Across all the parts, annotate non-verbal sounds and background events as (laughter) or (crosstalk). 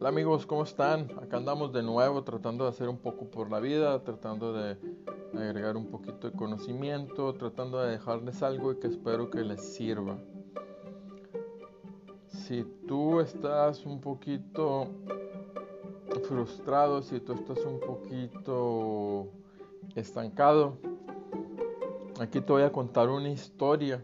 Hola amigos, ¿cómo están? Acá andamos de nuevo tratando de hacer un poco por la vida, tratando de agregar un poquito de conocimiento, tratando de dejarles algo y que espero que les sirva. Si tú estás un poquito frustrado, si tú estás un poquito estancado, aquí te voy a contar una historia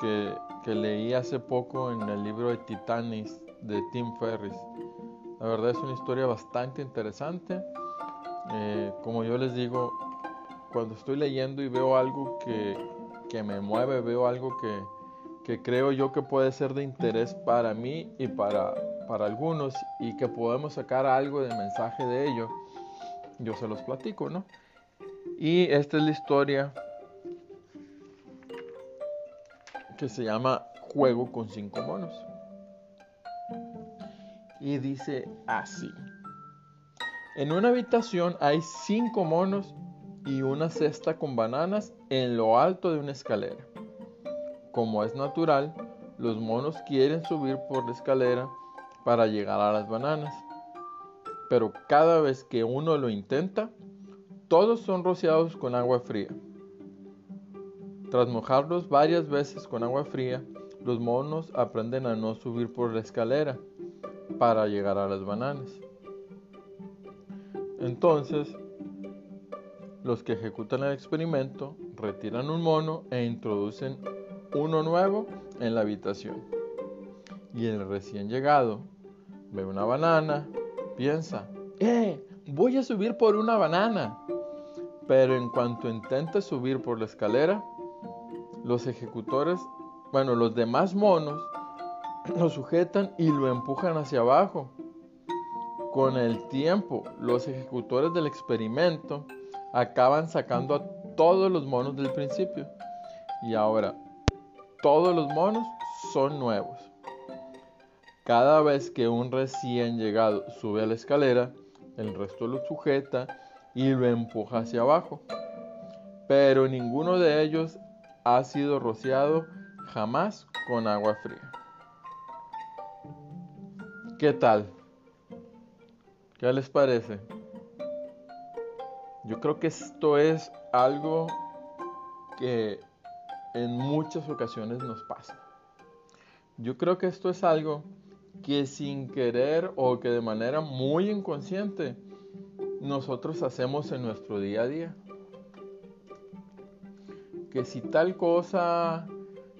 que, que leí hace poco en el libro de Titanes de Tim Ferris. La verdad es una historia bastante interesante. Eh, como yo les digo, cuando estoy leyendo y veo algo que, que me mueve, veo algo que, que, creo yo que puede ser de interés para mí y para, para algunos y que podemos sacar algo de mensaje de ello, yo se los platico, ¿no? Y esta es la historia que se llama Juego con cinco monos y dice así. En una habitación hay cinco monos y una cesta con bananas en lo alto de una escalera. Como es natural, los monos quieren subir por la escalera para llegar a las bananas. Pero cada vez que uno lo intenta, todos son rociados con agua fría. Tras mojarlos varias veces con agua fría, los monos aprenden a no subir por la escalera para llegar a las bananas. Entonces, los que ejecutan el experimento retiran un mono e introducen uno nuevo en la habitación. Y el recién llegado ve una banana, piensa, ¡eh! Voy a subir por una banana. Pero en cuanto intenta subir por la escalera, los ejecutores, bueno, los demás monos (clears throat) lo sujetan y lo empujan hacia abajo. Con el tiempo, los ejecutores del experimento acaban sacando a todos los monos del principio. Y ahora, todos los monos son nuevos. Cada vez que un recién llegado sube a la escalera, el resto lo sujeta y lo empuja hacia abajo. Pero ninguno de ellos ha sido rociado jamás con agua fría. ¿Qué tal? ¿Qué les parece? Yo creo que esto es algo que en muchas ocasiones nos pasa. Yo creo que esto es algo que sin querer o que de manera muy inconsciente nosotros hacemos en nuestro día a día. Que si tal cosa,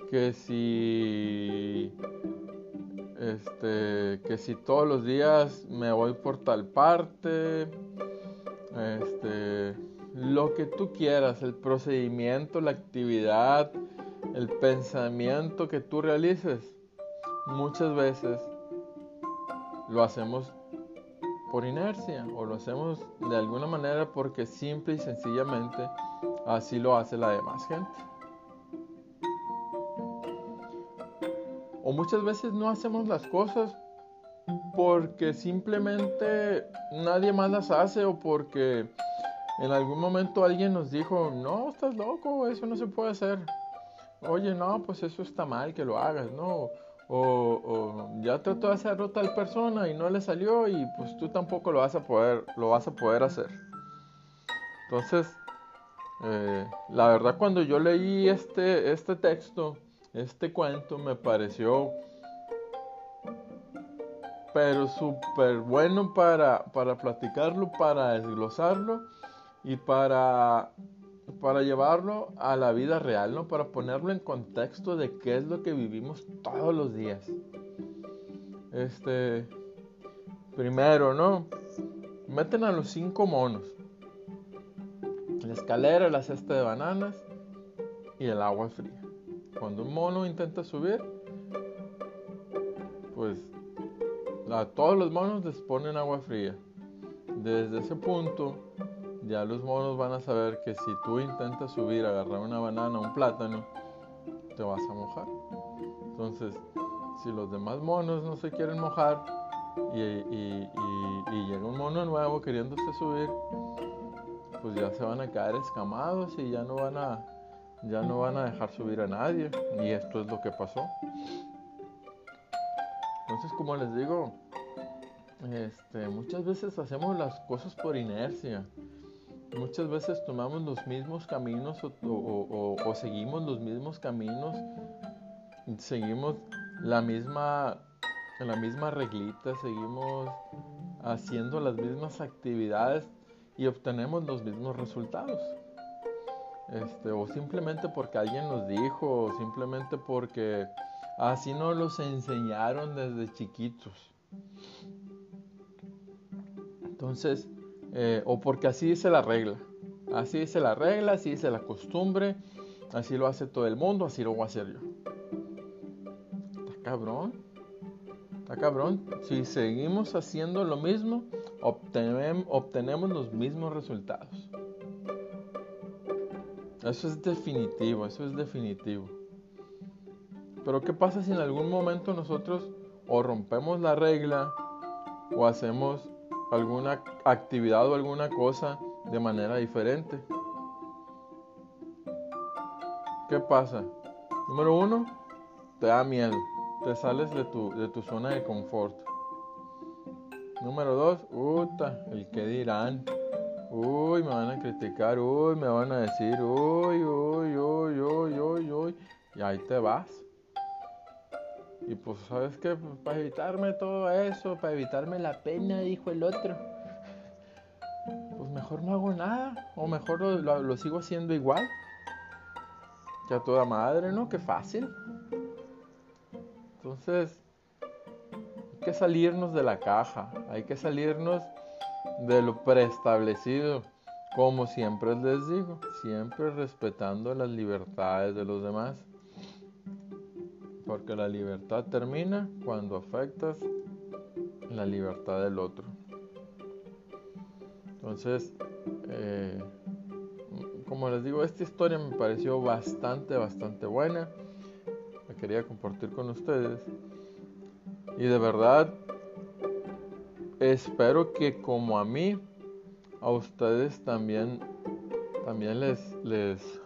que si este, que si todos los días me voy por tal parte, este, lo que tú quieras, el procedimiento, la actividad, el pensamiento que tú realices, muchas veces lo hacemos por inercia o lo hacemos de alguna manera porque simple y sencillamente así lo hace la demás gente. O muchas veces no hacemos las cosas porque simplemente nadie más las hace o porque en algún momento alguien nos dijo, no, estás loco, eso no se puede hacer. Oye, no, pues eso está mal que lo hagas, ¿no? O, ya trató de hacerlo tal persona y no le salió y pues tú tampoco lo vas a poder, lo vas a poder hacer. Entonces, eh, la verdad cuando yo leí este, este texto, este cuento me pareció pero súper bueno para, para platicarlo, para desglosarlo y para, para llevarlo a la vida real, ¿no? Para ponerlo en contexto de qué es lo que vivimos todos los días. Este, primero, ¿no? Meten a los cinco monos. La escalera, la cesta de bananas y el agua fría. Cuando un mono intenta subir, pues a todos los monos les ponen agua fría. Desde ese punto, ya los monos van a saber que si tú intentas subir, agarrar una banana, un plátano, te vas a mojar. Entonces, si los demás monos no se quieren mojar y, llega un mono nuevo queriéndose subir, pues ya se van a caer escamados y ya no van a ya no van a dejar subir a nadie. Y esto es lo que pasó. Entonces, como les digo, este, muchas veces hacemos las cosas por inercia. Muchas veces tomamos los mismos caminos o, seguimos los mismos caminos, seguimos la misma, la misma reglita, seguimos haciendo las mismas actividades y obtenemos los mismos resultados. Este, o simplemente porque alguien nos dijo, o simplemente porque así nos los enseñaron desde chiquitos. Entonces, eh, o porque así dice la regla. Así dice la regla, así dice la costumbre, así lo hace todo el mundo, así lo voy a hacer yo. Está cabrón. Está cabrón. Si seguimos haciendo lo mismo, obtenemos los mismos resultados. Eso es definitivo, eso es definitivo. Pero ¿qué pasa si en algún momento nosotros o rompemos la regla o hacemos alguna actividad o alguna cosa de manera diferente. ¿Qué pasa? Número uno, te da miedo, te sales de tu, de tu zona de confort. Número dos, puta, el que dirán. Uy, me van a criticar, uy, me van a decir, uy, uy, uy, uy, uy, uy. Y ahí te vas. Y pues, ¿sabes qué? Pues, para evitarme todo eso, para evitarme la pena, dijo el otro. Pues mejor no hago nada, o mejor lo, sigo haciendo igual. Que a toda madre, ¿no? Qué fácil. Entonces, hay que salirnos de la caja, hay que salirnos de lo preestablecido. Como siempre les digo, siempre respetando las libertades de los demás porque la libertad termina cuando afectas la libertad del otro. Entonces, eh, como les digo, esta historia me pareció bastante, bastante buena. La quería compartir con ustedes. Y de verdad, espero que como a mí, a ustedes también, también les, les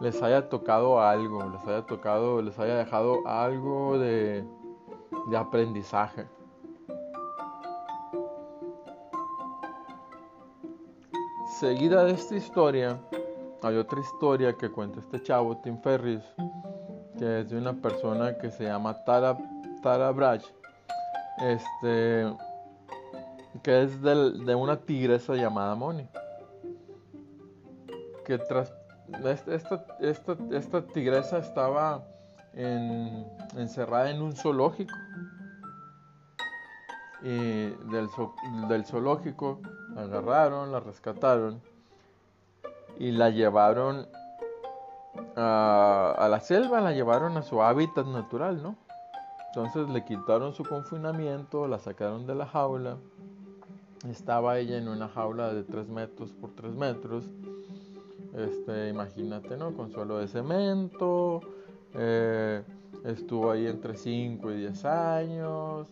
les haya tocado algo, les haya tocado, les haya dejado algo de, de aprendizaje. Seguida de esta historia, hay otra historia que cuenta este chavo, Tim Ferris, que es de una persona que se llama Tara, Tara Brach, este, que es de una tigresa llamada Moni, que tras esta, esta, esta, tigresa estaba encerrada en un zoológico. Y del, del zoológico la agarraron, la rescataron y la llevaron a, a, la selva, la llevaron a su hábitat natural, ¿no? Entonces le quitaron su confinamiento, la sacaron de la jaula. Estaba ella en una jaula de 3 metros por 3 metros este, imagínate, ¿no? Con suelo de cemento. Eh, estuvo ahí entre 5 y 10 años.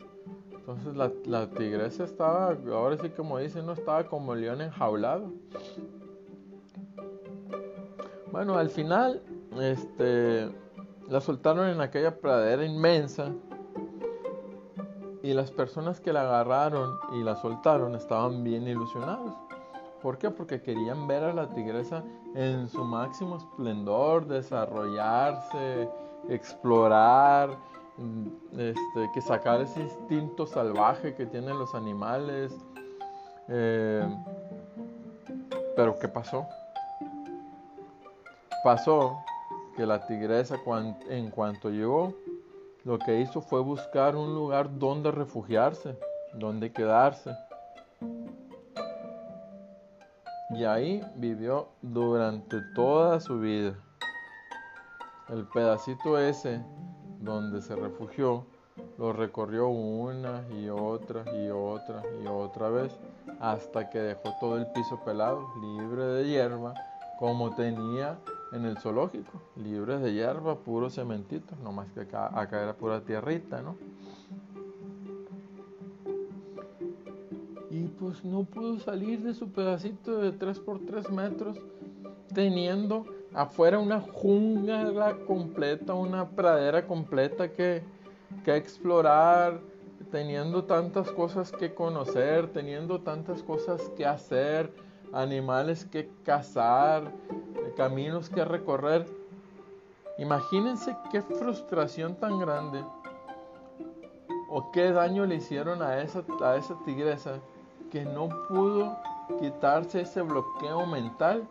Entonces la, la, tigresa estaba, ahora sí como dicen, no estaba como león enjaulado. Bueno, al final, este, la soltaron en aquella pradera inmensa. Y las personas que la agarraron y la soltaron estaban bien ilusionados. ¿Por qué? Porque querían ver a la tigresa en su máximo esplendor, desarrollarse, explorar, mm, este, que sacar ese instinto salvaje que tienen los animales. Eh, pero ¿qué pasó? Pasó que la tigresa en cuanto llegó, lo que hizo fue buscar un lugar donde refugiarse, donde quedarse y ahí vivió durante toda su vida. El pedacito ese donde se refugió lo recorrió una y otra y otra y otra vez hasta que dejó todo el piso pelado, libre de hierba, como tenía en el zoológico, libre de hierba, puro cementito, no más que acá, acá era pura tierrita, ¿no? pues no pudo salir de su pedacito de 3 por 3 metros, teniendo afuera una jungla completa, una pradera completa que, que explorar, teniendo tantas cosas que conocer, teniendo tantas cosas que hacer, animales que cazar, caminos que recorrer. Imagínense qué frustración tan grande o qué daño le hicieron a esa, a esa tigresa que no pudo quitarse ese bloqueo mental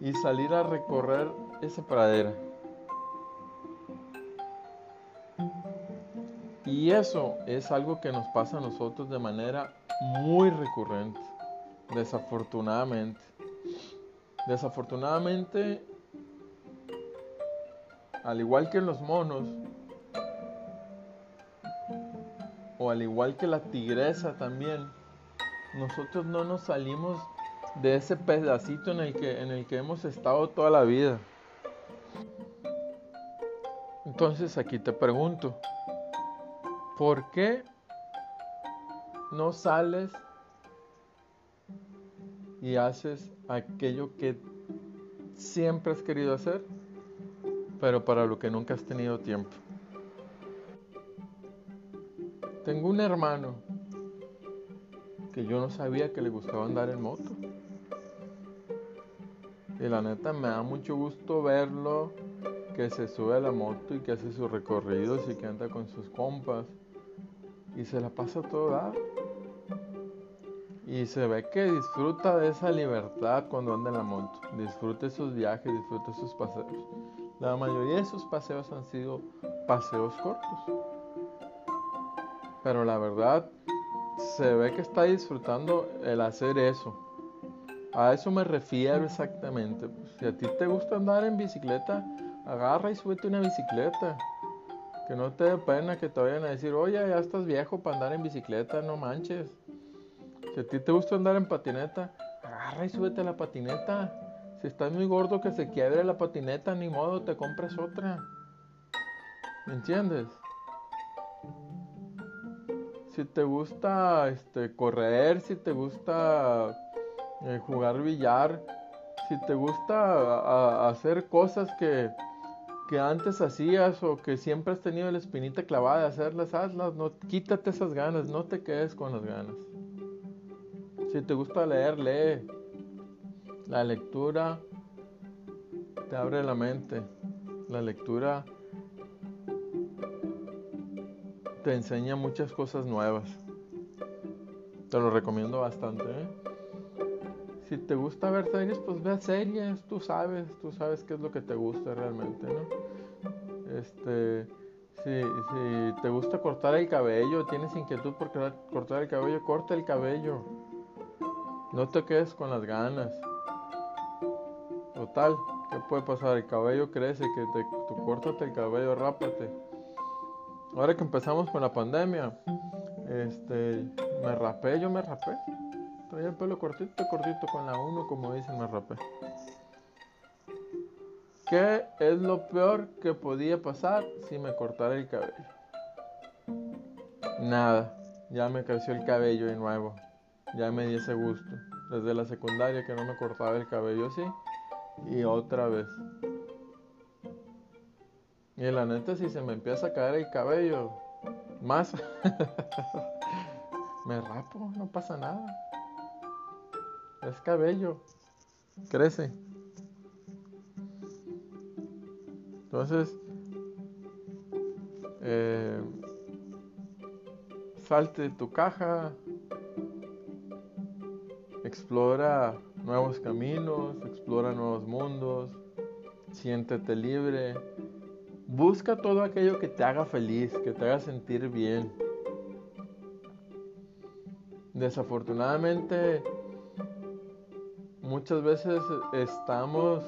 y salir a recorrer esa pradera. Y eso es algo que nos pasa a nosotros de manera muy recurrente, desafortunadamente. Desafortunadamente, al igual que los monos, o al igual que la tigresa también, nosotros no nos salimos de ese pedacito en el que, en el que hemos estado toda la vida. Entonces aquí te pregunto, ¿por qué no sales y haces aquello que siempre has querido hacer, pero para lo que nunca has tenido tiempo? Tengo un hermano que yo no sabía que le gustaba andar en moto. Y la neta me da mucho gusto verlo que se sube a la moto y que hace sus recorridos y que anda con sus compas y se la pasa toda. Y se ve que disfruta de esa libertad cuando anda en la moto. Disfruta esos viajes, disfruta esos paseos. La mayoría de esos paseos han sido paseos cortos. Pero la verdad, se ve que está disfrutando el hacer eso. A eso me refiero exactamente. Pues, si a ti te gusta andar en bicicleta, agarra y súbete una bicicleta. Que no te dé pena que te vayan a decir, oye, ya estás viejo para andar en bicicleta, no manches. Si a ti te gusta andar en patineta, agarra y súbete a la patineta. Si estás muy gordo que se quiebre la patineta, ni modo, te compres otra. ¿Me entiendes? si te gusta este, correr, si te gusta eh, jugar billar, si te gusta hacer cosas que, que, antes hacías o que siempre has tenido la espinita clavada de hacerlas, hazlas, no, quítate esas ganas, no te quedes con las ganas. Si te gusta leer, lee. La lectura te abre la mente. La lectura te enseña muchas cosas nuevas. Te lo recomiendo bastante. ¿eh? Si te gusta ver series, pues ve series. Tú sabes, tú sabes qué es lo que te gusta realmente, ¿no? Este, si, si te gusta cortar el cabello, tienes inquietud por cortar el cabello, corta el cabello. No te quedes con las ganas. Total, ¿qué puede pasar? El cabello crece, que te, tú córtate el cabello, rápate ahora que empezamos con la pandemia, este, me rapé, yo me rapé. Traía el pelo cortito, cortito con la 1, como dicen, me rapé. ¿Qué es lo peor que podía pasar si me cortara el cabello? Nada, ya me creció el cabello de nuevo. Ya me di ese gusto. Desde la secundaria que no me cortaba el cabello así. Y otra vez. Y la neta, si se me empieza a caer el cabello, más, (laughs) me rapo, no pasa nada. Es cabello, crece. Entonces, eh, salte tu caja, explora nuevos caminos, explora nuevos mundos, siéntete libre Busca todo aquello que te haga feliz, que te haga sentir bien. Desafortunadamente, muchas veces estamos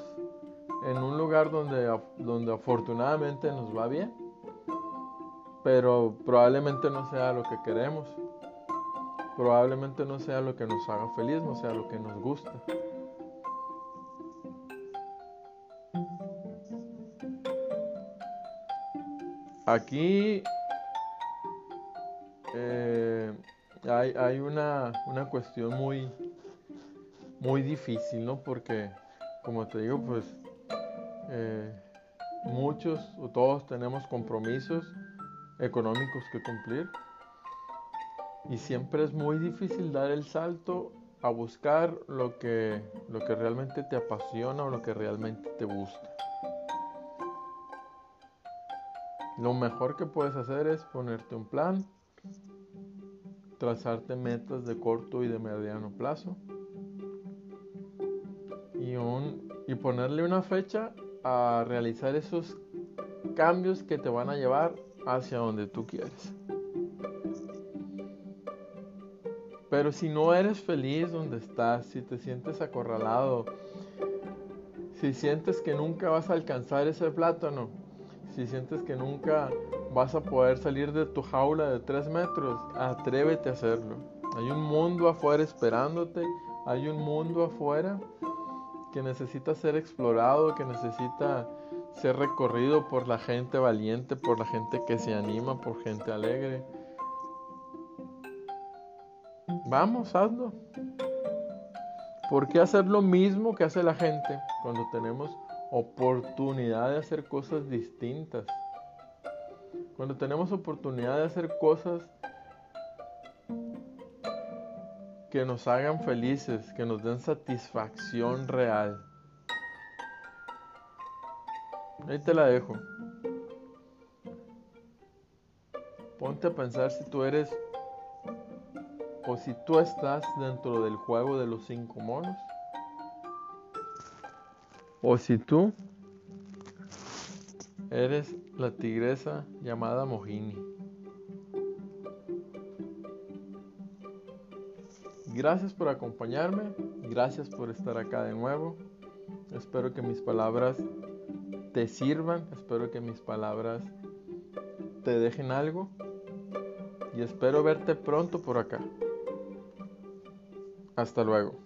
en un lugar donde, donde afortunadamente nos va bien, pero probablemente no sea lo que queremos. Probablemente no sea lo que nos haga feliz, no sea lo que nos gusta. Aquí eh, hay, una, cuestión muy, muy difícil, ¿no? Porque, como te digo, pues eh, muchos o todos tenemos compromisos económicos que cumplir. Y siempre es muy difícil dar el salto a buscar lo que, lo que realmente te apasiona o lo que realmente te gusta. Lo mejor que puedes hacer es ponerte un plan, trazarte metas de corto y de mediano plazo y, un, y ponerle una fecha a realizar esos cambios que te van a llevar hacia donde tú quieres. Pero si no eres feliz donde estás, si te sientes acorralado, si sientes que nunca vas a alcanzar ese plátano, si sientes que nunca vas a poder salir de tu jaula de tres metros, atrévete a hacerlo. Hay un mundo afuera esperándote, hay un mundo afuera que necesita ser explorado, que necesita ser recorrido por la gente valiente, por la gente que se anima, por gente alegre. Vamos, hazlo. ¿Por qué hacer lo mismo que hace la gente cuando tenemos oportunidad de hacer cosas distintas? Cuando tenemos oportunidad de hacer cosas que nos hagan felices, que nos den satisfacción real. Ahí te la dejo. Ponte a pensar si tú eres o si tú estás dentro del juego de los cinco monos. O si tú eres la tigresa llamada Mohini. Gracias por acompañarme, gracias por estar acá de nuevo. Espero que mis palabras te sirvan, espero que mis palabras te dejen algo y espero verte pronto por acá. Hasta luego.